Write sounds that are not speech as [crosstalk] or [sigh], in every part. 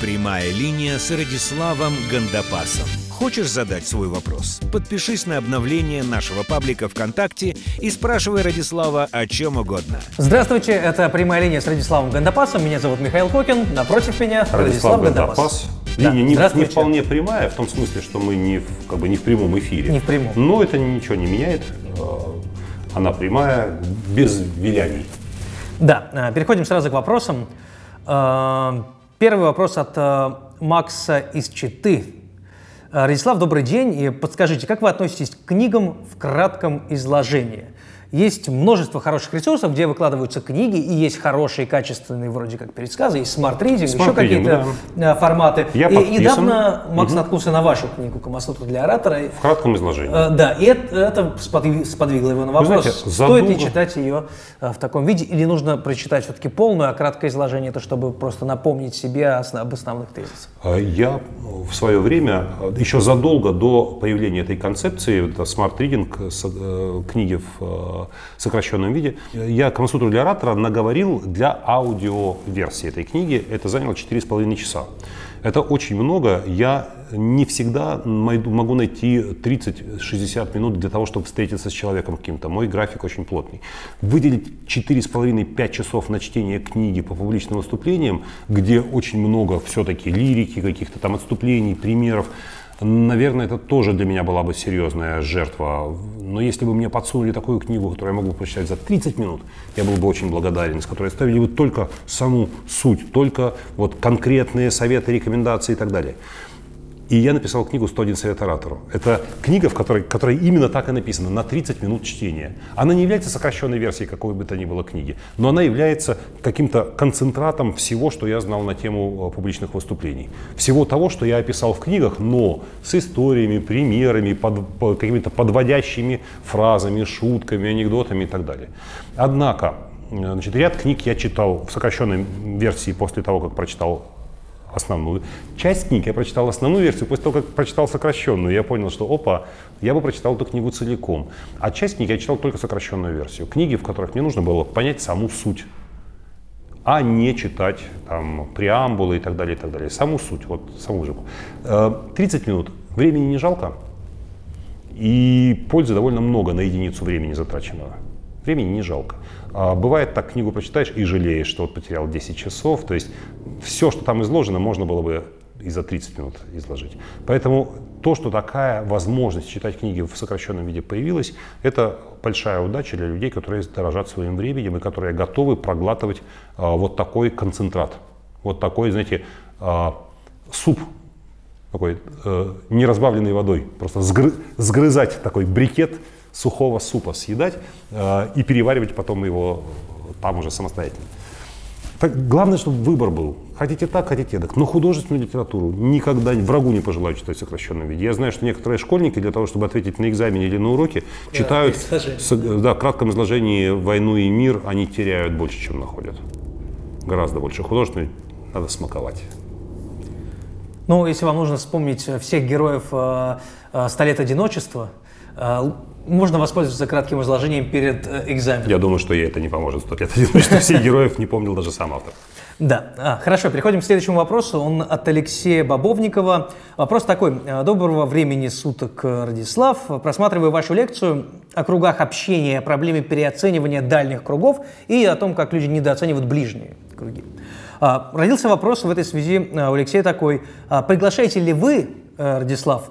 Прямая линия с Радиславом Гандапасом. Хочешь задать свой вопрос? Подпишись на обновление нашего паблика ВКонтакте и спрашивай Радислава о чем угодно. Здравствуйте, это «Прямая линия» с Радиславом Гандапасом. Меня зовут Михаил Кокин, напротив меня Радислав, Радислав Гандапас. Гандапас. Да, Линия не, не вполне прямая, в том смысле, что мы не в, как бы не в прямом эфире. Не в прямом. Но это ничего не меняет. Э, Она прямая, без виляний. Да, э, переходим сразу к вопросам. Первый вопрос от э, Макса из Читы. Э, Радислав, добрый день. И подскажите, как вы относитесь к книгам в кратком изложении? Есть множество хороших ресурсов, где выкладываются книги, и есть хорошие, качественные, вроде как пересказы, есть Smart Reading, еще какие-то э, форматы. Я и подписан. недавно Макс наткнулся на вашу книгу «Камасутра для оратора». В кратком изложении. Э, Да, и это, это сподвиг- сподвигло его на Вы вопрос, знаете, стоит ли задолго- читать ее э, в таком виде, или нужно прочитать все-таки полную, а краткое изложение, это чтобы просто напомнить себе об основных тезисах. Я в свое время, еще задолго до появления этой концепции, это Smart Reading, книги в э, сокращенном виде, я Камасутру для оратора наговорил для аудиоверсии этой книги. Это заняло 4,5 часа. Это очень много. Я не всегда могу найти 30-60 минут для того, чтобы встретиться с человеком каким-то. Мой график очень плотный. Выделить 4,5-5 часов на чтение книги по публичным выступлениям, где очень много все-таки лирики, каких-то там отступлений, примеров, Наверное, это тоже для меня была бы серьезная жертва. Но если бы мне подсунули такую книгу, которую я мог бы прочитать за 30 минут, я был бы очень благодарен, с которой оставили бы только саму суть, только вот конкретные советы, рекомендации и так далее. И я написал книгу «101 совет оратору». Это книга, в которой, которая именно так и написана, на 30 минут чтения. Она не является сокращенной версией какой бы то ни было книги, но она является каким-то концентратом всего, что я знал на тему э, публичных выступлений. Всего того, что я описал в книгах, но с историями, примерами, под- по- какими-то подводящими фразами, шутками, анекдотами и так далее. Однако, э, значит, ряд книг я читал в сокращенной версии после того, как прочитал основную. Часть книг я прочитал основную версию, после того, как прочитал сокращенную, я понял, что опа, я бы прочитал эту книгу целиком. А часть книг я читал только сокращенную версию. Книги, в которых мне нужно было понять саму суть, а не читать там преамбулы и так далее, и так далее. Саму суть, вот саму. Э, 30 минут. Времени не жалко. И пользы довольно много на единицу времени затраченного. Времени не жалко. А бывает так, книгу прочитаешь и жалеешь, что вот потерял 10 часов. То есть все, что там изложено, можно было бы и за 30 минут изложить. Поэтому то, что такая возможность читать книги в сокращенном виде появилась, это большая удача для людей, которые дорожат своим временем и которые готовы проглатывать а, вот такой концентрат. Вот такой, знаете, а, суп такой э, не разбавленной водой. Просто сгры- сгрызать такой брикет сухого супа, съедать э, и переваривать потом его там уже самостоятельно. Так, главное, чтобы выбор был. Хотите так, хотите так. Но художественную литературу никогда врагу не пожелаю читать в сокращенном виде. Я знаю, что некоторые школьники для того, чтобы ответить на экзамене или на уроке, читают изложение. с- да, в кратком изложении «Войну и мир», они теряют больше, чем находят. Гораздо больше. Художественную надо смаковать. Ну, если вам нужно вспомнить всех героев э, э, «Ста лет одиночества», можно воспользоваться кратким изложением перед э, экзаменом. Я думаю, что ей это не поможет. Сто лет [laughs] что всех героев не помнил даже сам автор. Да, А, хорошо, переходим к следующему вопросу. Он от Алексея Бобовникова. Вопрос такой. Э, Доброго времени суток, Радислав. Просматриваю вашу лекцию о кругах общения, о проблеме переоценивания дальних кругов и о том, как люди недооценивают ближние круги. А, Родился вопрос в этой связи э, у Алексея такой. А, Приглашаете ли вы, э, Радислав,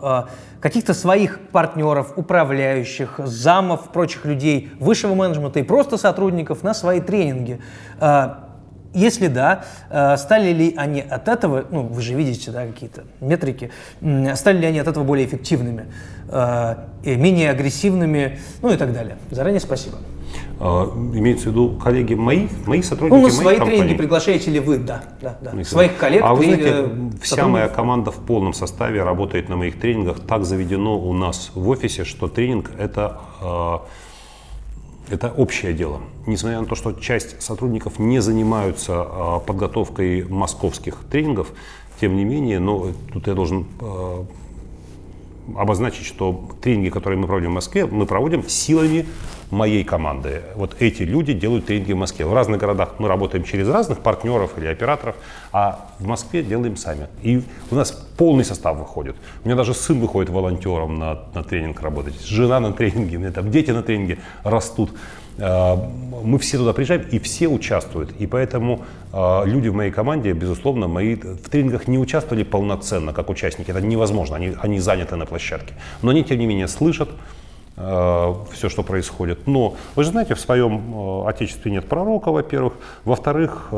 каких-то своих партнеров, управляющих, замов, прочих людей высшего менеджмента и просто сотрудников на свои тренинги? А, если да, э, стали ли они от этого, ну, вы же видите, да, какие-то метрики, стали ли они от этого более эффективными, и менее агрессивными, ну и так далее. Заранее спасибо. А, Имеется в виду коллеги мои, мои сотрудники Ну, свои компании. тренинги приглашаете ли вы, да, да, да. Своих коллег, А вы знаете, э, вся моя команда в полном составе работает на моих тренингах. Так заведено у нас в офисе, что тренинг это э, это общее дело. Несмотря на то, что часть сотрудников не занимаются э, подготовкой московских тренингов, тем не менее, но тут я должен обозначить, что тренинги, которые мы проводим в Москве, мы проводим силами моей команды. Вот эти люди делают тренинги в Москве. В разных городах мы работаем через разных партнеров или операторов, а в Москве делаем сами. И у нас полный состав выходит. У меня даже сын выходит волонтером на, на тренинг работать, жена на тренинге, у меня там дети на тренинге растут. Э, мы все туда приезжаем, и все участвуют. И поэтому э, люди в моей команде, безусловно, мои в тренингах не участвовали полноценно, как участники. Это невозможно, они, они заняты на площадке. Но они, тем не менее, слышат, э, все, что происходит. Но вы же знаете, в своем отечестве нет пророка, во-первых. Во-вторых,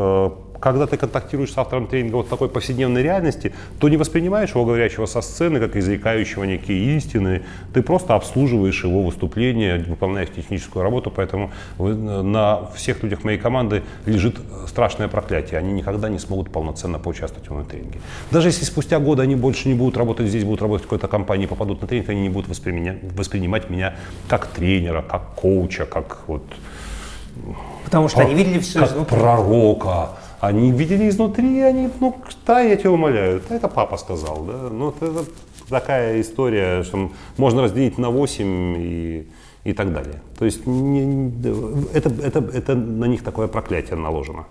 когда ты контактируешь с автором тренинга вот такой повседневной реальности, то не воспринимаешь его говорящего со сцены, как изрекающего некие истины, ты просто обслуживаешь его выступление, выполняешь техническую работу, поэтому на всех людях моей команды лежит страшное проклятие, они никогда не смогут полноценно поучаствовать в моем тренинге. Даже если спустя годы они больше не будут работать здесь, будут работать в какой-то компании, попадут на тренинг, они не будут воспринимать, воспринимать меня как тренера, как коуча, как вот Потому что как, они видели все как пророка, они видели изнутри, они, ну, да, я тебя умоляю, это папа сказал, да, ну, это такая история, что можно разделить на 8 и, и так далее. То есть не, это, это, это на них такое проклятие наложено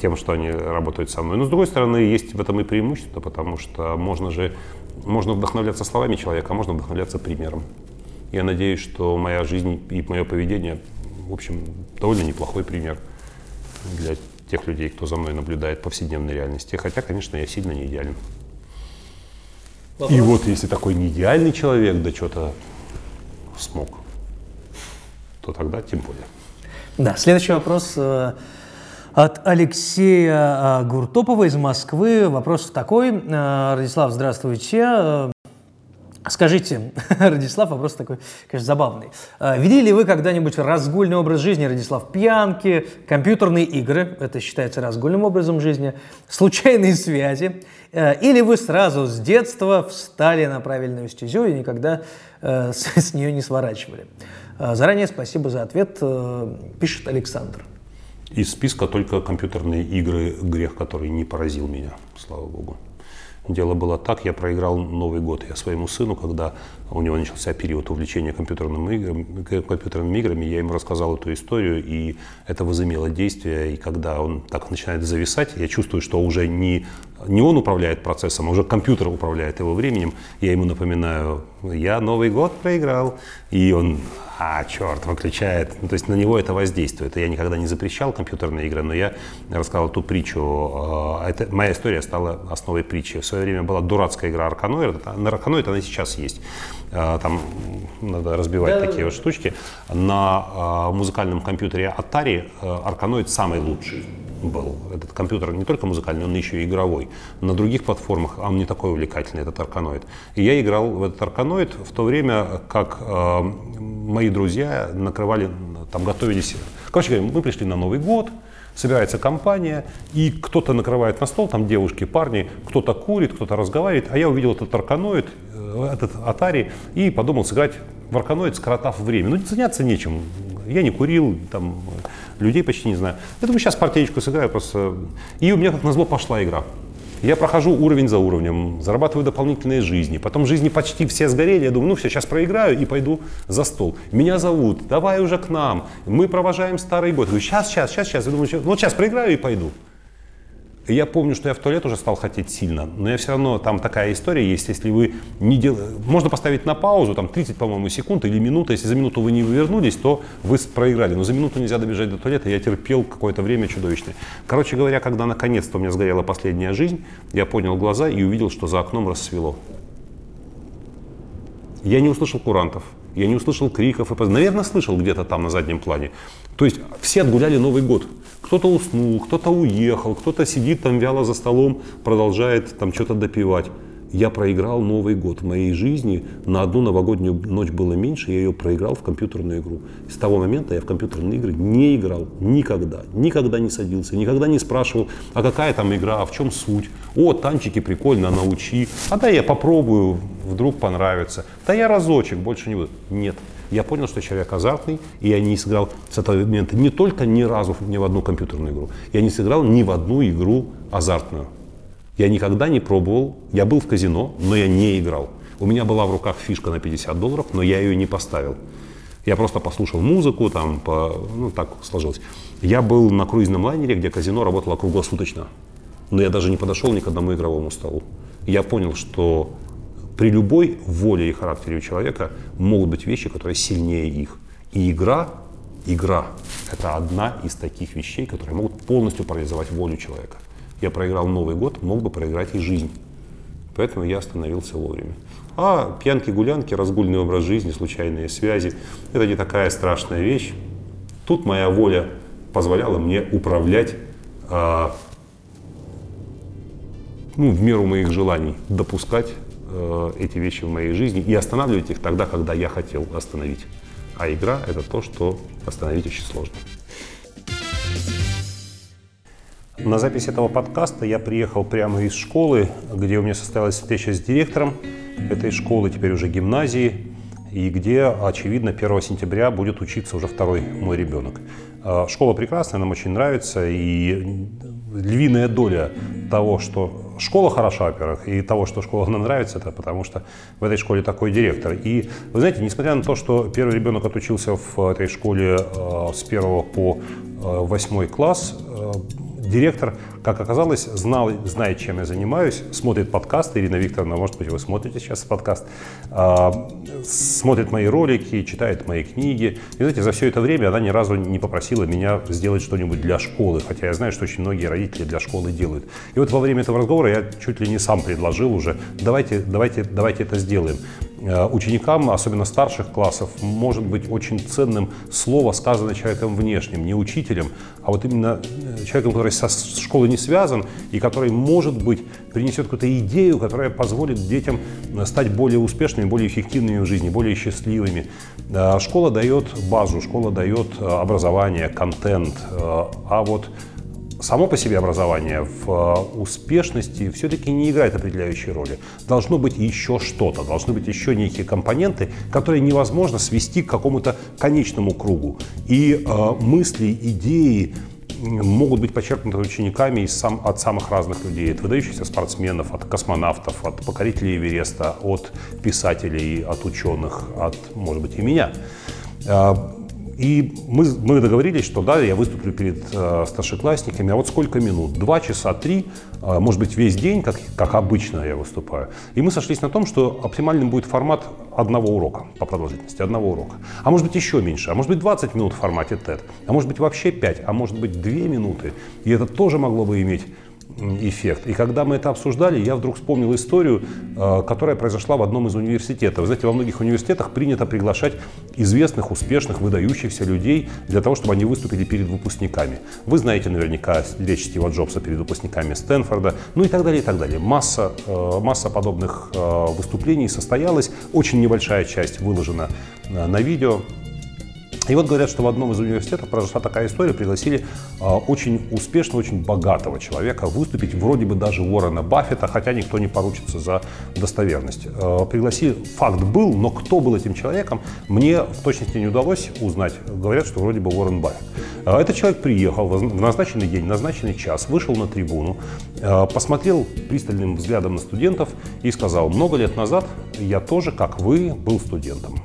тем, что они работают со мной. Но с другой стороны, есть в этом и преимущество, потому что можно же можно вдохновляться словами человека, а можно вдохновляться примером. Я надеюсь, что моя жизнь и мое поведение, в общем, довольно неплохой пример для тех людей, кто за мной наблюдает в повседневной реальности. Хотя, конечно, я сильно не идеален. Вопрос. И вот если такой не идеальный человек, да что-то смог, то тогда тем более. Да, следующий вопрос э, от Алексея э, Гуртопова из Москвы. Вопрос такой. Э, Радислав, здравствуйте. Скажите, [laughs] Радислав, вопрос такой, конечно, забавный. А, Вели ли вы когда-нибудь разгульный образ жизни, Радислав? Пьянки, компьютерные игры, это считается разгульным образом жизни, случайные связи, э, или вы сразу с детства встали на правильную стезю и никогда э, [laughs] с, с нее не сворачивали? А, заранее спасибо за ответ, э, пишет Александр. Из списка только компьютерные игры грех, который не поразил меня, слава богу. Дело было так, я проиграл Новый год я своему сыну, когда у него начался период увлечения компьютерными играми, компьютерными играми, я ему рассказал эту историю, и это возымело действие, и когда он так начинает зависать, я чувствую, что уже не, не он управляет процессом, а уже компьютер управляет его временем, я ему напоминаю, я Новый год проиграл, и он а, черт, выключает. Ну, то есть на него это воздействует. Я никогда не запрещал компьютерные игры, но я рассказал ту притчу. А, это, моя история стала основой притчи. В свое время была дурацкая игра Арканоид. На Арканоид она сейчас есть. А, там надо разбивать да, такие да. вот штучки. На а, музыкальном компьютере Atari Арканоид самый лучший был. Этот компьютер не только музыкальный, он еще и игровой. На других платформах он не такой увлекательный, этот Арканоид. И я играл в этот Арканоид в то время, как мои друзья накрывали, там готовились. Короче говоря, мы пришли на Новый год, собирается компания, и кто-то накрывает на стол, там девушки, парни, кто-то курит, кто-то разговаривает, а я увидел этот арканоид, э, этот Atari, и подумал сыграть в арканоид, скоротав время. Ну, заняться нечем. Я не курил, там, людей почти не знаю. Думаю, сейчас партиечку сыграю просто. И у меня, как назло, пошла игра. Я прохожу уровень за уровнем, зарабатываю дополнительные жизни. Потом жизни почти все сгорели. Я думаю, ну все, сейчас проиграю и пойду за стол. Меня зовут, давай уже к нам. Мы провожаем старый год. Я говорю, сейчас, сейчас, сейчас, сейчас. Я думаю, ну вот сейчас проиграю и пойду. Я помню, что я в туалет уже стал хотеть сильно, но я все равно, там такая история есть, если вы не делаете, можно поставить на паузу, там 30, по-моему, секунд или минута, если за минуту вы не вернулись, то вы проиграли, но за минуту нельзя добежать до туалета, я терпел какое-то время чудовищное. Короче говоря, когда наконец-то у меня сгорела последняя жизнь, я поднял глаза и увидел, что за окном рассвело. Я не услышал курантов, я не услышал криков, и, наверное, слышал где-то там на заднем плане. То есть все отгуляли Новый год. Кто-то уснул, кто-то уехал, кто-то сидит там вяло за столом, продолжает там что-то допивать. Я проиграл Новый год. В моей жизни на одну новогоднюю ночь было меньше, я ее проиграл в компьютерную игру. С того момента я в компьютерные игры не играл никогда. Никогда не садился, никогда не спрашивал, а какая там игра, а в чем суть. О, танчики прикольно, научи. А да, я попробую, вдруг понравится. Да я разочек, больше не буду. Нет я понял, что человек азартный, и я не сыграл с этого момента не только ни разу ни в одну компьютерную игру, я не сыграл ни в одну игру азартную. Я никогда не пробовал, я был в казино, но я не играл. У меня была в руках фишка на 50 долларов, но я ее не поставил. Я просто послушал музыку, там, по, ну, так сложилось. Я был на круизном лайнере, где казино работало круглосуточно. Но я даже не подошел ни к одному игровому столу. Я понял, что при любой воле и характере у человека могут быть вещи, которые сильнее их. И игра, игра – это одна из таких вещей, которые могут полностью парализовать волю человека. Я проиграл Новый год, мог бы проиграть и жизнь. Поэтому я остановился вовремя. А пьянки, гулянки, разгульный образ жизни, случайные связи – это не такая страшная вещь. Тут моя воля позволяла мне управлять а, ну, в меру моих желаний, допускать э, эти вещи в моей жизни и останавливать их тогда, когда я хотел остановить. А игра – это то, что остановить очень сложно. На запись этого подкаста я приехал прямо из школы, где у меня состоялась встреча с директором этой школы, теперь уже гимназии, и где, очевидно, 1 сентября будет учиться уже второй мой ребенок. А, школа прекрасная, нам очень нравится, и львиная доля того, что школа хороша, во-первых, и того, что школа нам нравится, это потому что в этой школе такой директор. И вы знаете, несмотря на то, что первый ребенок отучился в этой школе э, с первого по э, восьмой класс, э, директор, как оказалось, знал, знает, чем я занимаюсь, смотрит подкасты. Ирина Викторовна, может быть, вы смотрите сейчас подкаст, а, смотрит мои ролики, читает мои книги. И знаете, за все это время она ни разу не попросила меня сделать что-нибудь для школы, хотя я знаю, что очень многие родители для школы делают. И вот во время этого разговора я чуть ли не сам предложил уже, давайте, давайте, давайте это сделаем. Э, ученикам, особенно старших классов, может быть очень ценным слово, сказанное человеком внешним, не учителем, а вот именно э, человеком, который со школой не связан и который, может быть, принесет какую-то идею, которая позволит детям э, стать более успешными, более эффективными в жизни, более счастливыми. Школа дает базу, школа дает образование, контент, а вот само по себе образование в э, успешности все-таки не играет определяющей роли. Должно быть еще что-то, должны быть еще некие компоненты, которые невозможно свести к какому-то конечному кругу. И э, мысли, идеи могут быть подчеркнуты учениками из сам, от самых разных людей. От выдающихся спортсменов, от космонавтов, от покорителей Эвереста, от писателей, от ученых, от, может быть, и меня. И мы, мы договорились, что да, я выступлю перед э, старшеклассниками, а вот сколько минут? Два часа, три, э, может быть, весь день, как, как обычно я выступаю. И мы сошлись на том, что оптимальным будет формат одного урока по продолжительности, одного урока. А может быть, еще меньше, а может быть, 20 минут в формате TED, а может быть, вообще 5, а может быть, 2 минуты. И это тоже могло бы иметь эффект. И когда мы это обсуждали, я вдруг вспомнил историю, э, которая произошла в одном из университетов. Вы знаете, во многих университетах принято приглашать известных, успешных, выдающихся людей для того, чтобы они выступили перед выпускниками. Вы знаете наверняка речь Стива Джобса перед выпускниками Стэнфорда, ну и так далее, и так далее. Масса, э, масса подобных э, выступлений состоялась, очень небольшая часть выложена на видео. И вот говорят, что в одном из университетов произошла такая история, пригласили э, очень успешного, очень богатого человека выступить, вроде бы даже Уоррена Баффета, хотя никто не поручится за достоверность. Э, пригласили, факт был, но кто был этим человеком, мне в точности не удалось узнать. Говорят, что вроде бы Уоррен Баффет. Э, этот человек приехал в назначенный день, назначенный час, вышел на трибуну, э, посмотрел пристальным взглядом на студентов и сказал, много лет назад я тоже, как вы, был студентом.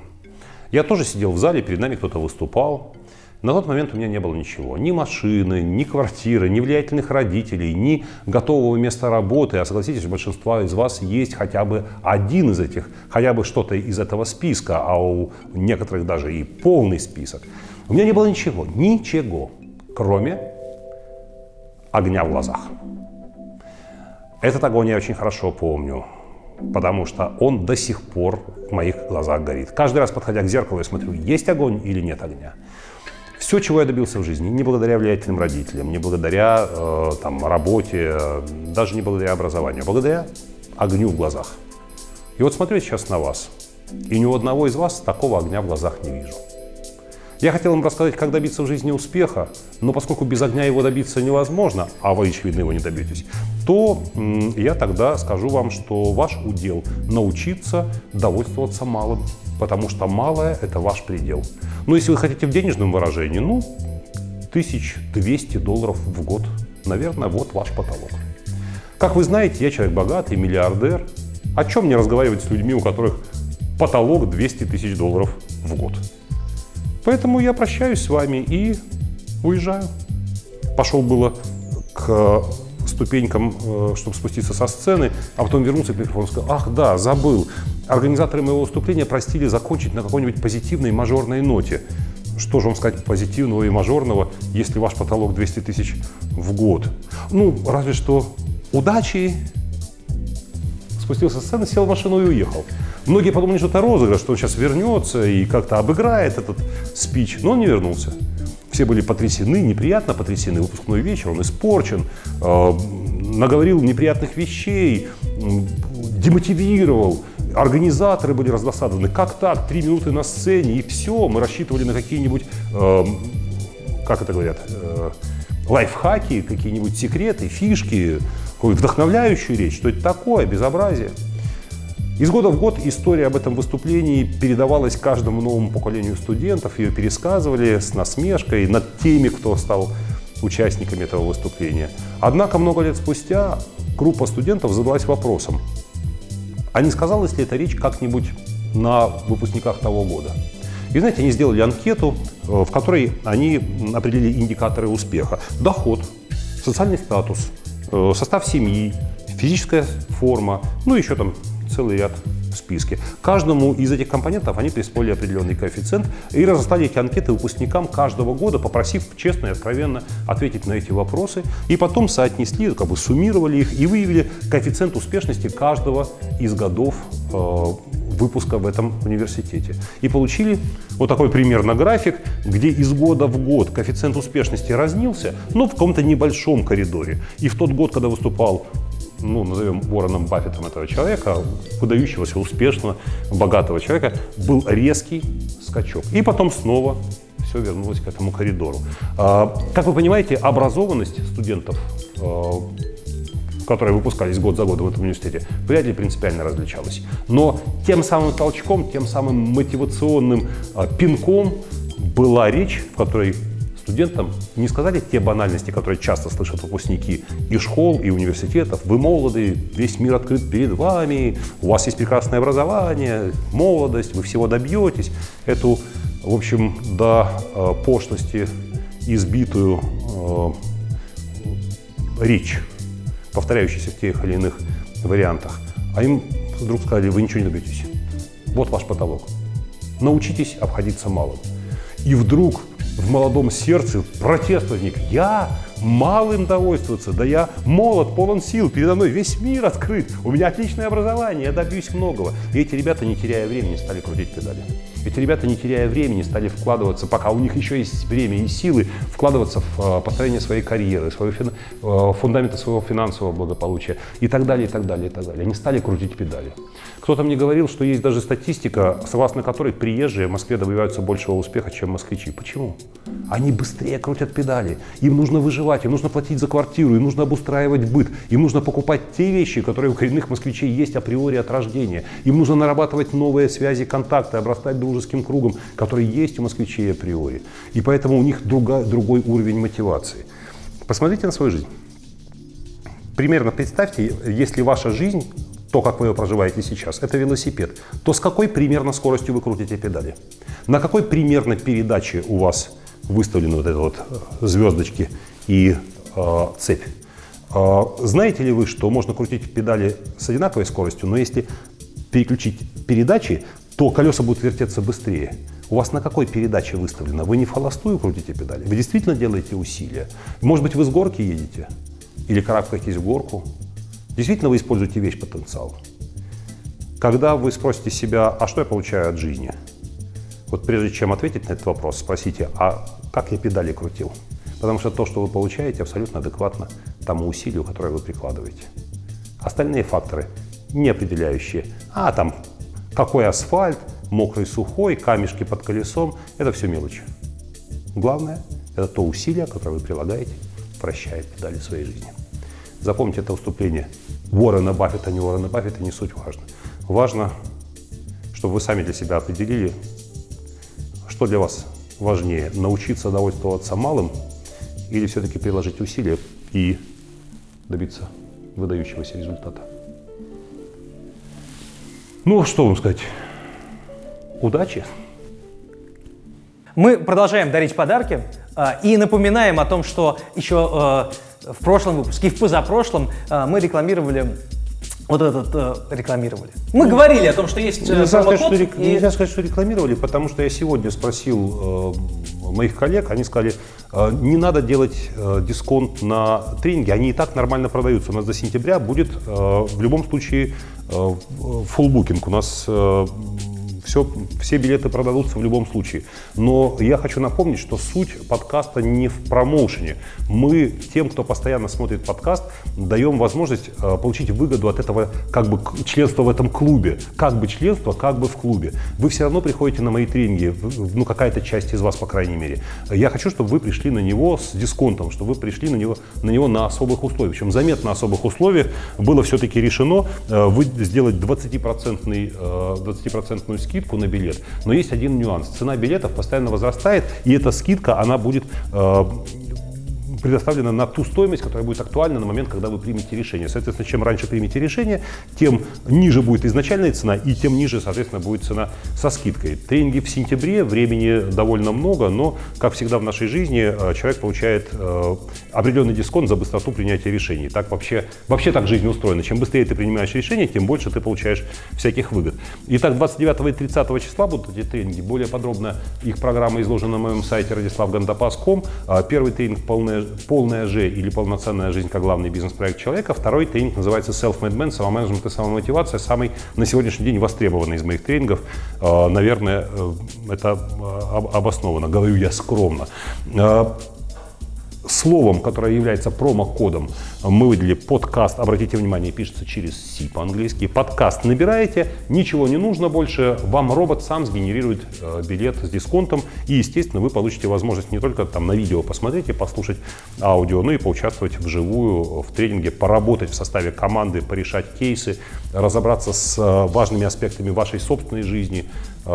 Я тоже сидел в зале, перед нами кто-то выступал. На тот момент у меня не было ничего. Ни машины, ни квартиры, ни влиятельных родителей, ни готового места работы. А согласитесь, у большинства из вас есть хотя бы один из этих, хотя бы что-то из этого списка, а у некоторых даже и полный список. У меня не было ничего, ничего, кроме огня в глазах. Этот огонь я очень хорошо помню потому что он до сих пор в моих глазах горит. Каждый раз, подходя к зеркалу, я смотрю, есть огонь или нет огня. Все, чего я добился в жизни, не благодаря влиятельным родителям, не благодаря э, там, работе, э, даже не благодаря образованию, а благодаря огню в глазах. И вот смотрю сейчас на вас, и ни у одного из вас такого огня в глазах не вижу. Я хотел вам рассказать, как добиться в жизни успеха, но поскольку без огня его добиться невозможно, а вы, очевидно, его не добьетесь, то я тогда скажу вам, что ваш удел научиться довольствоваться малым, потому что малое – это ваш предел. Но если вы хотите в денежном выражении, ну, 1200 долларов в год, наверное, вот ваш потолок. Как вы знаете, я человек богатый, миллиардер, О чем мне разговаривать с людьми, у которых потолок 200 тысяч долларов в год? Поэтому я прощаюсь с вами и уезжаю. Пошел было к ступенькам, э, чтобы спуститься со сцены, а потом вернулся к микрофону и сказал, ах да, забыл. Организаторы моего выступления простили закончить на какой-нибудь позитивной мажорной ноте. Что же вам сказать позитивного и мажорного, если ваш потолок 200 тысяч в год? Ну, разве что удачи. Спустился со сцены, сел в машину и уехал. Многие подумали, что это розыгрыш, что он сейчас вернется и как-то обыграет этот спич, но он не вернулся. Все были потрясены, неприятно потрясены. Выпускной вечер, он испорчен, э, наговорил неприятных вещей, демотивировал. Организаторы были раздосадованы. Как так? Три минуты на сцене и все. Мы рассчитывали на какие-нибудь, э, как это говорят, э, лайфхаки, какие-нибудь секреты, фишки, вдохновляющую речь. Что это такое? Безобразие. Из года в год история об этом выступлении передавалась каждому новому поколению студентов, ее пересказывали с насмешкой над теми, кто стал участниками этого выступления. Однако много лет спустя группа студентов задалась вопросом, а не сказалась ли эта речь как-нибудь на выпускниках того года? И знаете, они сделали анкету, э, в которой они определили индикаторы успеха. Доход, социальный статус, состав семьи, физическая форма, ну еще там целый ряд в списке. Каждому из этих компонентов они присвоили определенный коэффициент и разослали эти анкеты выпускникам каждого года, попросив честно и откровенно ответить на эти вопросы. И потом соотнесли, как бы суммировали их и выявили коэффициент успешности каждого из годов э, выпуска в этом университете. И получили вот такой примерно график, где из года в год коэффициент успешности разнился, но в каком-то небольшом коридоре. И в тот год, когда выступал ну, назовем Уорреном Баффетом этого человека, выдающегося, успешного, богатого человека, был резкий скачок. И потом снова все вернулось к этому коридору. А, как вы понимаете, образованность студентов, а, которые выпускались год за годом в этом университете, вряд ли принципиально различалась. Но тем самым толчком, тем самым мотивационным а, пинком была речь, в которой студентам не сказали те банальности, которые часто слышат выпускники и школ, и университетов. Вы молоды, весь мир открыт перед вами, у вас есть прекрасное образование, молодость, вы всего добьетесь. Эту, в общем, до э, пошлости избитую э, речь, повторяющуюся в тех или иных вариантах. А им вдруг сказали, вы ничего не добьетесь. Вот ваш потолок. Научитесь обходиться малым. И вдруг в молодом сердце протест возник. Я малым довольствоваться, да я молод, полон сил, передо мной весь мир открыт, у меня отличное образование, я добьюсь многого. И эти ребята, не теряя времени, стали крутить педали. Эти ребята, не теряя времени, стали вкладываться, пока у них еще есть время и силы, вкладываться в э, построение своей карьеры, своего. Э, фундамента своего финансового благополучия и так далее, и так далее, и так далее. Они стали крутить педали. Кто-то мне говорил, что есть даже статистика, согласно которой приезжие в Москве добиваются большего успеха, чем москвичи. Почему? Они быстрее крутят педали. Им нужно выживать, им нужно платить за квартиру, им нужно обустраивать быт, им нужно покупать те вещи, которые у коренных москвичей есть априори от рождения. Им нужно нарабатывать новые связи, контакты, обрастать дружеским кругом, который есть у москвичей априори. И поэтому у них друга, другой уровень мотивации. Посмотрите на свою жизнь. Примерно представьте, если ваша жизнь то, как вы ее проживаете сейчас, это велосипед, то с какой примерно скоростью вы крутите педали? На какой примерно передаче у вас выставлены вот эти вот э, звездочки и э, цепь? Э, знаете ли вы, что можно крутить педали с одинаковой скоростью, но если переключить передачи, то колеса будут вертеться быстрее. У вас на какой передаче выставлено? Вы не в холостую крутите педали, вы действительно делаете усилия. Может быть, вы с горки едете или карабкаетесь в горку, Действительно вы используете весь потенциал. Когда вы спросите себя, а что я получаю от жизни? Вот прежде чем ответить на этот вопрос, спросите, а как я педали крутил? Потому что то, что вы получаете, абсолютно адекватно тому усилию, которое вы прикладываете. Остальные факторы не определяющие. А там какой асфальт, мокрый, сухой, камешки под колесом, это все мелочи. Главное – это то усилие, которое вы прилагаете, вращая педали своей жизни. Запомните это выступление. Уоррена Баффета, не Уоррена Баффета, не суть важно. Важно, чтобы вы сами для себя определили, что для вас важнее, научиться довольствоваться малым или все-таки приложить усилия и добиться выдающегося результата. Ну, что вам сказать? Удачи. Мы продолжаем дарить подарки а, и напоминаем о том, что еще а, в прошлом выпуске и в позапрошлом а, мы рекламировали вот этот э, рекламировали. Мы говорили о том, что есть э, Нельзя сказать, что, промокод, и- нельзя сказать, что рекламировали, потому что я сегодня спросил э, моих коллег, они сказали, э, не надо делать э, дисконт на тренинги, они и так нормально продаются. У нас до сентября будет э, в любом случае э, booking. У нас э, все, все билеты продадутся в любом случае. Но я хочу напомнить, что суть подкаста не в промоушене. Мы тем, кто постоянно смотрит подкаст, даем возможность э, получить выгоду от этого как бы членства в этом клубе. Как бы членство, как бы в клубе. Вы все равно приходите на мои тренинги, ну какая-то часть из вас, по крайней мере. Я хочу, чтобы вы пришли на него с дисконтом, чтобы вы пришли на него на, него на особых условиях. Причем заметно особых условиях было все-таки решено э, сделать 20%, э, 20% скидку на билет. Но есть один нюанс. Цена билетов постоянно возрастает, и эта скидка, она будет э, предоставлена на ту стоимость, которая будет актуальна на момент, когда вы примете решение. Соответственно, чем раньше примете решение, тем ниже будет изначальная цена, и тем ниже, соответственно, будет цена со скидкой. Тренинги в сентябре, времени довольно много, но, как всегда в нашей жизни, э, человек получает э, определенный дисконт за быстроту принятия решений. Так вообще, вообще так жизнь устроена. Чем быстрее ты принимаешь решение, тем больше ты получаешь всяких выгод. Итак, 29 и 30 числа будут эти тренинги. Более подробно их программа изложена на моем сайте radislavgandapас.com. А, Первый тренинг «Полная, «Полная Ж» или «Полноценная жизнь как главный бизнес-проект человека». Второй тренинг называется «Self-Made Man», «Самоменеджмент и самомотивация». Самый на сегодняшний день востребованный из моих тренингов. А, Наверное, э, это об- обоснованно. Говорю я скромно. Словом, которое является промокодом, мы выделили подкаст. Обратите внимание, пишется через C по-английски. Подкаст набираете, ничего не нужно больше. Вам робот сам сгенерирует э, билет с дисконтом. И, естественно, вы получите возможность не только там на видео посмотреть и послушать аудио, но и поучаствовать вживую в тренинге, поработать в составе команды, порешать кейсы, разобраться с э, важными аспектами вашей собственной жизни,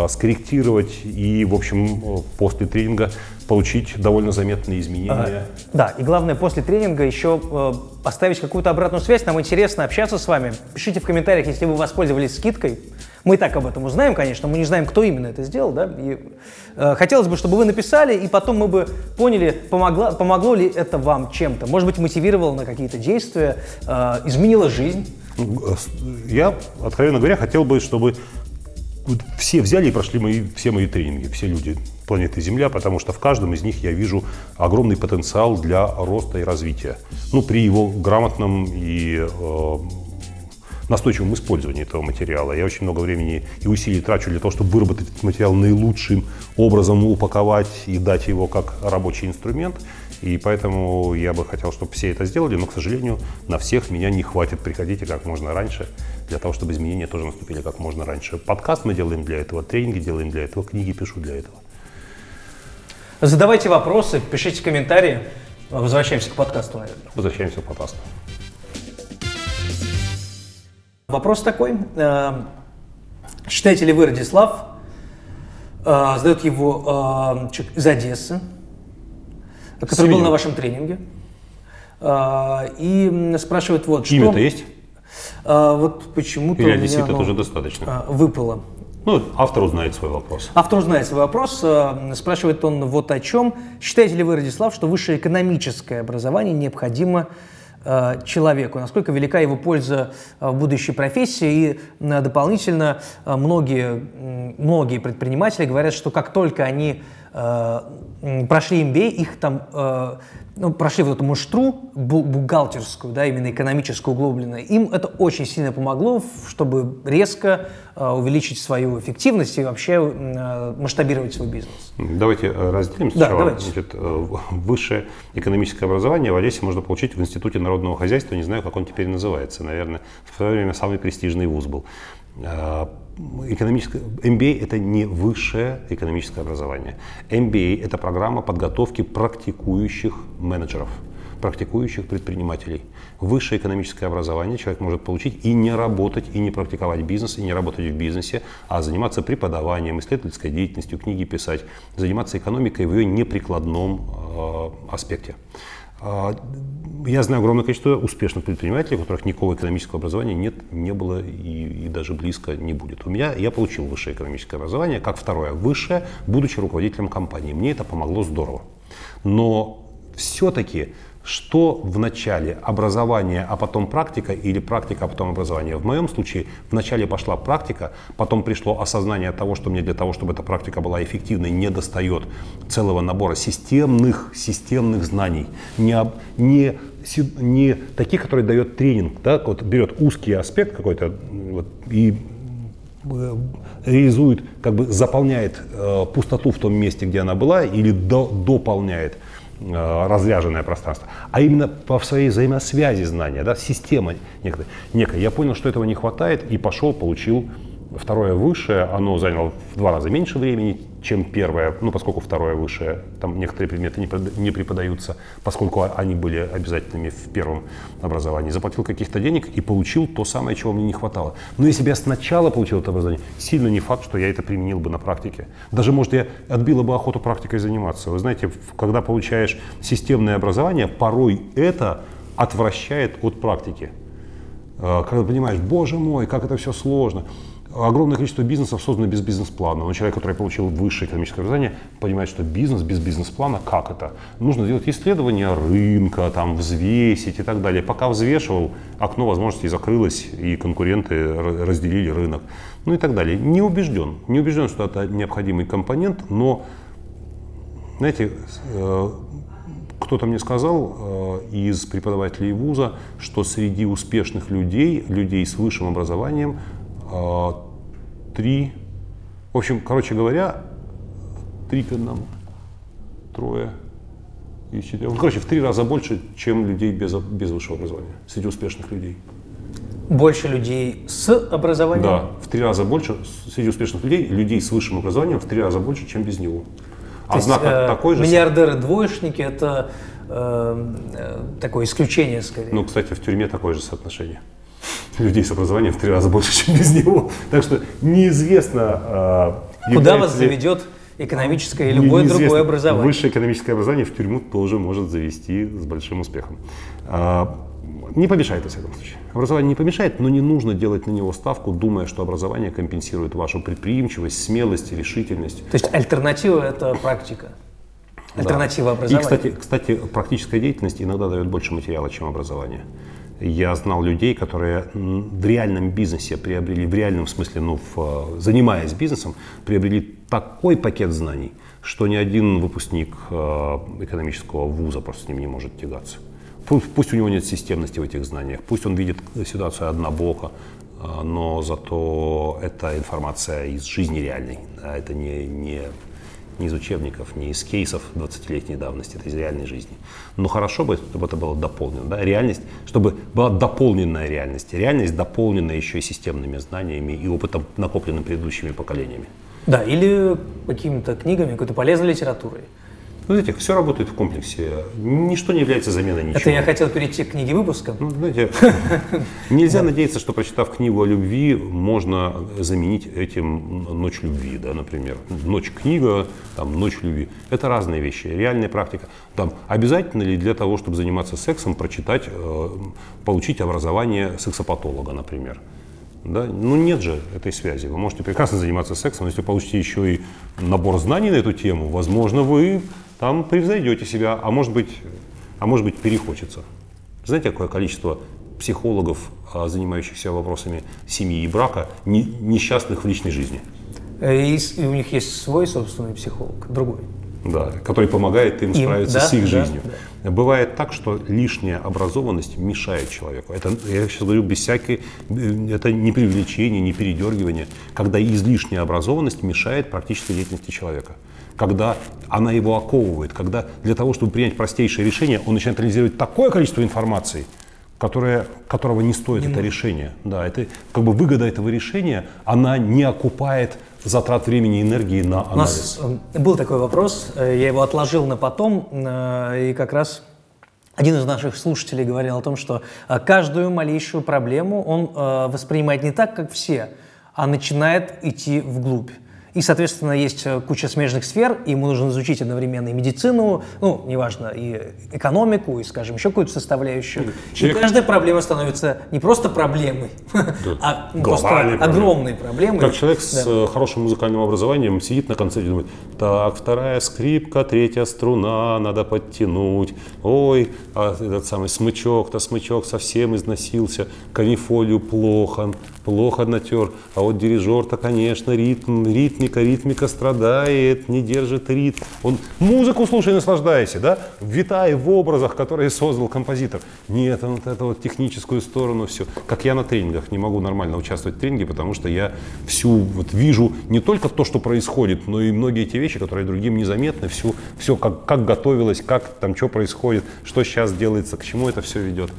скорректировать и, в общем, э, после тренинга получить довольно заметные изменения. Да, и главное, после тренинга еще э, оставить какую-то обратную связь. Нам интересно общаться с вами. Пишите в комментариях, если вы воспользовались скидкой. Мы и так об этом узнаем, конечно, мы не знаем, кто именно это сделал, да. И, э, хотелось бы, чтобы вы написали, и потом мы бы поняли, помогло, помогло ли это вам чем-то. Может быть, мотивировало на какие-то действия, э, изменило жизнь. Э, Я, откровенно говоря, хотел бы, чтобы все взяли и прошли мои, все мои тренинги, все люди планеты Земля, потому что в каждом из них я вижу огромный потенциал для роста и развития. Ну, при его грамотном и э, настойчивом использовании этого материала. Я очень много времени и усилий трачу для того, чтобы выработать этот материал наилучшим образом, упаковать и дать его как рабочий инструмент. И поэтому я бы хотел, чтобы все это сделали, но, к сожалению, на всех меня не хватит. Приходите как можно раньше, для того, чтобы изменения тоже наступили как можно раньше. Подкаст мы делаем для этого, тренинги делаем для этого, книги пишу для этого. Задавайте вопросы, пишите комментарии. Возвращаемся к подкасту, наверное. Возвращаемся к подкасту. Вопрос такой. э, Считаете ли вы, Радислав, э, задает его э, человек из Одессы, который был именем. на вашем тренинге, и спрашивает вот что... Имя-то есть? Вот почему-то Или одессит это оно, уже достаточно? выпало. Ну, автор узнает свой вопрос. Автор знает свой вопрос. Спрашивает он вот о чем. Считаете ли вы, Радислав, что высшее экономическое образование необходимо человеку? Насколько велика его польза э, в будущей профессии? И э, дополнительно э, многие, многие предприниматели говорят, что как только они э, прошли MBA, их там э, ну, прошли вот эту муштру бу- бухгалтерскую, да, именно экономическую углубленно, им это очень сильно помогло, чтобы резко э, увеличить свою эффективность и вообще э, масштабировать свой бизнес. Давайте э, разделим Да, сначала. давайте. Значит, э, высшее экономическое образование в Одессе можно получить в Институте народного хозяйства. Не знаю, как он теперь называется. Наверное, в свое время самый престижный вуз был. Экономическое, MBA – это не высшее экономическое образование. MBA – это программа подготовки практикующих менеджеров, практикующих предпринимателей. Высшее экономическое образование человек может получить и не работать, и не практиковать бизнес, и не работать в бизнесе, а заниматься преподаванием, исследовательской деятельностью, книги писать, заниматься экономикой в ее неприкладном э, аспекте. А, я знаю огромное количество успешных предпринимателей, у которых никакого экономического образования нет, не было и, и даже близко не будет. У меня я получил высшее экономическое образование, как второе высшее, будучи руководителем компании. Мне это помогло здорово. Но все-таки что в начале образование, а потом практика или практика, а потом образование? В моем случае вначале пошла практика, потом пришло осознание того, что мне для того, чтобы эта практика была эффективной, не достает целого набора системных, системных знаний. Не, не, не таких, которые дает тренинг, да, вот берет узкий аспект какой-то вот, и э, реализует, как бы заполняет э, пустоту в том месте, где она была, или до, дополняет разряженное пространство, а именно по своей взаимосвязи знания, да, система некая. некая. Я понял, что этого не хватает и пошел, получил Второе высшее, оно заняло в два раза меньше времени, чем первое, ну, поскольку второе высшее, там некоторые предметы не, преподаются, поскольку они были обязательными в первом образовании. Заплатил каких-то денег и получил то самое, чего мне не хватало. Но если бы я сначала получил это образование, сильно не факт, что я это применил бы на практике. Даже, может, я отбила бы охоту практикой заниматься. Вы знаете, когда получаешь системное образование, порой это отвращает от практики. Э, когда понимаешь, боже мой, как это все сложно. Огромное количество бизнесов создано без бизнес-плана. Но человек, который получил высшее экономическое образование, понимает, что бизнес без бизнес-плана, как это? Нужно делать исследование рынка, там, взвесить и так далее. Пока взвешивал, окно возможностей закрылось, и конкуренты разделили рынок. Ну и так далее. Не убежден. Не убежден, что это необходимый компонент, но, знаете, э, кто-то мне сказал э, из преподавателей вуза, что среди успешных людей, людей с высшим образованием, три, в общем, короче говоря, три к одному, трое и четыре. Ну, короче, в три раза больше, чем людей без, без высшего образования, среди успешных людей. Больше людей с образованием? Да, в три раза больше среди успешных людей, людей с высшим образованием в три раза больше, чем без него. А То знак есть, э, такой же. Миллиардеры-двоечники это э, э, такое исключение скорее. Ну, кстати, в тюрьме такое же соотношение людей с образованием в три раза больше, чем без него. Так что неизвестно, э, куда вас ли... заведет экономическое и любое неизвестно. другое образование. Высшее экономическое образование в тюрьму тоже может завести с большим успехом. А, не помешает, во всяком случае. Образование не помешает, но не нужно делать на него ставку, думая, что образование компенсирует вашу предприимчивость, смелость, решительность. То есть альтернатива – это практика? Альтернатива да. образования? И, кстати, кстати, практическая деятельность иногда дает больше материала, чем образование. Я знал людей, которые в реальном бизнесе приобрели, в реальном смысле, ну, в, занимаясь бизнесом, приобрели такой пакет знаний, что ни один выпускник э, экономического вуза просто с ним не может тягаться. Пусть, у него нет системности в этих знаниях, пусть он видит ситуацию однобоко, э, но зато это информация из жизни реальной, а это не, не не из учебников, не из кейсов 20-летней давности, это из реальной жизни. Но хорошо бы, чтобы это было дополнено. Да? Реальность, чтобы была дополненная реальность. Реальность дополнена еще и системными знаниями и опытом, накопленным предыдущими поколениями. Да, или какими-то книгами, какой-то полезной литературой. Ну, знаете, все работает в комплексе. Ничто не является заменой ничего. Это я хотел перейти к книге выпуска. Ну, знаете, нельзя надеяться, что прочитав книгу о любви, можно заменить этим ночь любви, да, например. Ночь книга, там, ночь любви. Это разные вещи. Реальная практика. Там, обязательно ли для того, чтобы заниматься сексом, прочитать, э, получить образование сексопатолога, например? Да? Ну нет же этой связи. Вы можете прекрасно заниматься сексом, но если получите еще и набор знаний на эту тему, возможно, вы там превзойдете себя, а может быть, а может быть перехочется. Знаете, какое количество психологов, а, занимающихся вопросами семьи и брака, несчастных в личной жизни? Э, и, и у них есть свой собственный психолог, другой. Да, который помогает им, им справиться да, с их да, жизнью. Да. Бывает так, что лишняя образованность мешает человеку. Это, я сейчас говорю без всякой, э, это не привлечение, не передергивание, когда излишняя образованность мешает практической деятельности человека когда она его оковывает, когда для того, чтобы принять простейшее решение, он начинает анализировать такое количество информации, которое, которого не стоит не это может. решение. Да, это как бы выгода этого решения, она не окупает затрат времени и энергии на анализ. У нас э, был такой вопрос, э, я его отложил на потом, э, и как раз один из наших слушателей говорил о том, что каждую малейшую проблему он воспринимает не так, как все, а начинает идти вглубь. И, соответственно, есть э, куча смежных сфер, и ему нужно изучить одновременно и медицину, ну, неважно, и экономику, и, скажем, еще какую-то составляющую. Человек- И каждая проблема становится не просто проблемой, [laughs] а ну, просто проблемой. огромной проблемой. Как человек с Да. э, хорошим музыкальным образованием сидит на концерте и думает, так, вторая скрипка, третья струна, надо подтянуть. Ой, а этот самый смычок-то, смычок совсем износился, канифолию плохо, плохо натер. А вот дирижер-то, конечно, ритм, ритмика, ритмика страдает, не держит ритм. Он музыку слушай, наслаждайся, да? Витай в образах, которые создал композитор. Нет, он вот эту вот техническую сторону все. Как я на тренингах не могу нормально участвовать в тренинге, потому что я всю вот вижу не только то, что происходит, но и многие эти вещи, которые другим незаметны, всю, все как, как готовилось, как там что происходит, что сейчас делается, к чему это все ведет.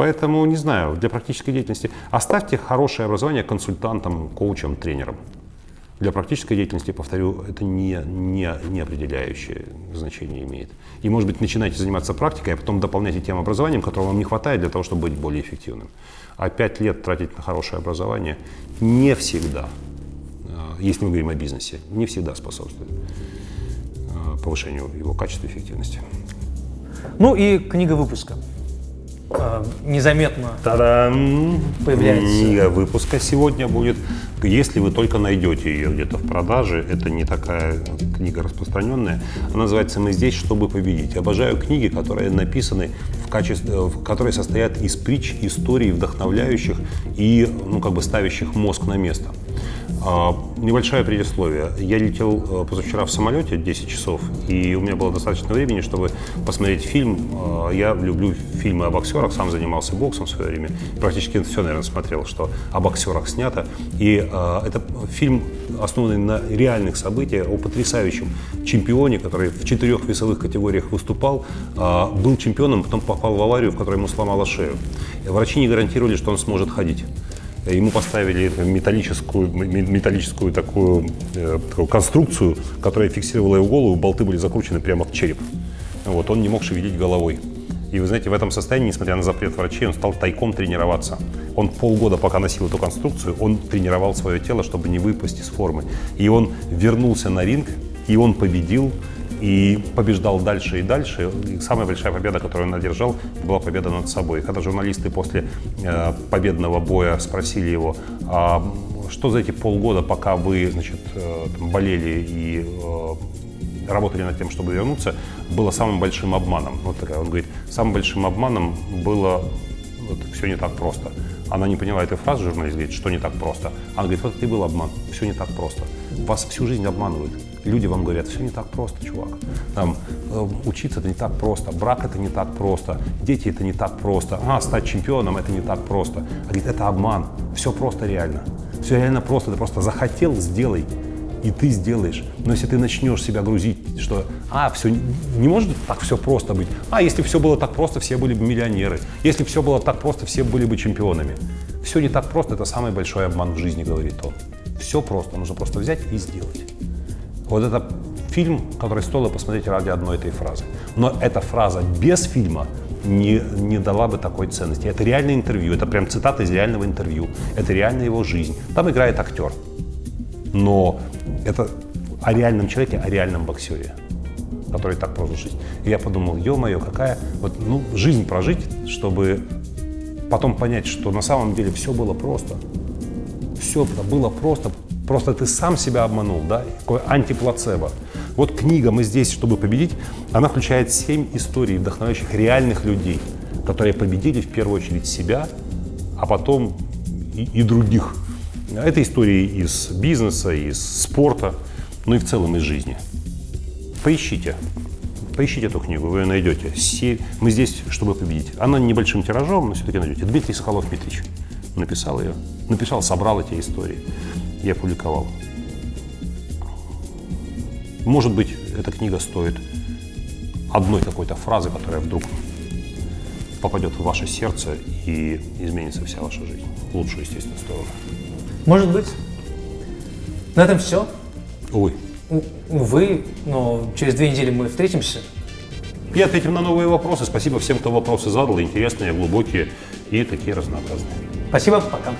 Поэтому, не знаю, для практической деятельности оставьте хорошее образование консультантам, коучам, тренерам. Для практической деятельности, повторю, это не, не, не определяющее значение имеет. И, может быть, начинайте заниматься практикой, а потом дополняйте тем образованием, которого вам не хватает для того, чтобы быть более эффективным. А пять лет тратить на хорошее образование не всегда, э, если мы говорим о бизнесе, не всегда способствует э, повышению его качества и эффективности. Ну и книга выпуска. А, Незаметно Та-дам! Появляется. Книга выпуска сегодня будет. Если вы только найдете ее где-то в продаже, это не такая книга распространенная. Она называется «Мы здесь, чтобы победить». Обожаю книги, которые написаны в качестве, в- которые состоят из притч, историй, вдохновляющих и, ну, как бы ставящих мозг на место. А, Небольшое предисловие. Я летел э, позавчера в самолете 10 часов, и у меня было достаточно времени, чтобы посмотреть фильм. А, Я люблю фильмы о боксерах, сам занимался боксом в свое время. Практически все, наверное, смотрел, что о боксерах снято. И э, это фильм, основанный на реальных событиях, о потрясающем чемпионе, который в четырех весовых категориях выступал, а, был чемпионом, потом попал в аварию, в которой ему сломало шею. Врачи не гарантировали, что он сможет ходить. Ему поставили металлическую, металлическую такую, э, такую конструкцию, которая фиксировала его голову, болты были закручены прямо в череп. Вот, он не мог шевелить головой. И вы знаете, в этом состоянии, несмотря на запрет врачей, он стал тайком тренироваться. Он полгода, пока носил эту конструкцию, он тренировал свое тело, чтобы не выпасть из формы. И он вернулся на ринг, и он победил, и побеждал дальше и дальше. И самая большая победа, которую он одержал, была победа над собой. Когда журналисты после э, победного боя спросили его, а что за эти полгода, пока вы значит, э, болели и э, работали над тем, чтобы вернуться, было самым большим обманом. Вот такая. Он говорит, самым большим обманом было вот, все не так просто. Она не поняла этой фразы, журналист говорит, что не так просто. Она говорит, вот это и был обман, все не так просто. Вас всю жизнь обманывают. Люди вам говорят, все не так просто, чувак. Там, э, учиться это не так просто, брак это не так просто, дети это не так просто, а, стать чемпионом это не так просто. А говорит, это обман, все просто реально. Все реально просто, ты просто захотел, сделай и ты сделаешь. Но если ты начнешь себя грузить, что, а, все, не может так все просто быть. А, если все было так просто, все были бы миллионеры. Если все было так просто, все были бы чемпионами. Все не так просто, это самый большой обман в жизни, говорит он. Все просто, нужно просто взять и сделать. Вот это фильм, который стоило посмотреть ради одной этой фразы. Но эта фраза без фильма не, не дала бы такой ценности. Это реальное интервью, это прям цитата из реального интервью. Это реальная его жизнь. Там играет актер. Но это о реальном человеке, о реальном боксере, который так прожил жизнь. И я подумал, ё-моё, какая вот, ну, жизнь прожить, чтобы потом понять, что на самом деле все было просто. Все было просто. Просто ты сам себя обманул, да? Такой антиплацебо. Вот книга «Мы здесь, чтобы победить», она включает семь историй, вдохновляющих реальных людей, которые победили в первую очередь себя, а потом и, и других. Это истории из бизнеса, из спорта, ну и в целом из жизни. Поищите. Поищите эту книгу, вы ее найдете. Мы здесь, чтобы победить. Она небольшим тиражом, но все-таки найдете. Дмитрий Соколов-Митрич написал ее. Написал, собрал эти истории. Я публиковал. Может быть, эта книга стоит одной какой-то фразы, которая вдруг попадет в ваше сердце и изменится вся ваша жизнь. В лучшую, естественно, сторону. Может быть. На этом все. Увы. Увы, но через две недели мы встретимся. И ответим на новые вопросы. Спасибо всем, кто вопросы задал. Интересные, глубокие и такие разнообразные. Спасибо, пока.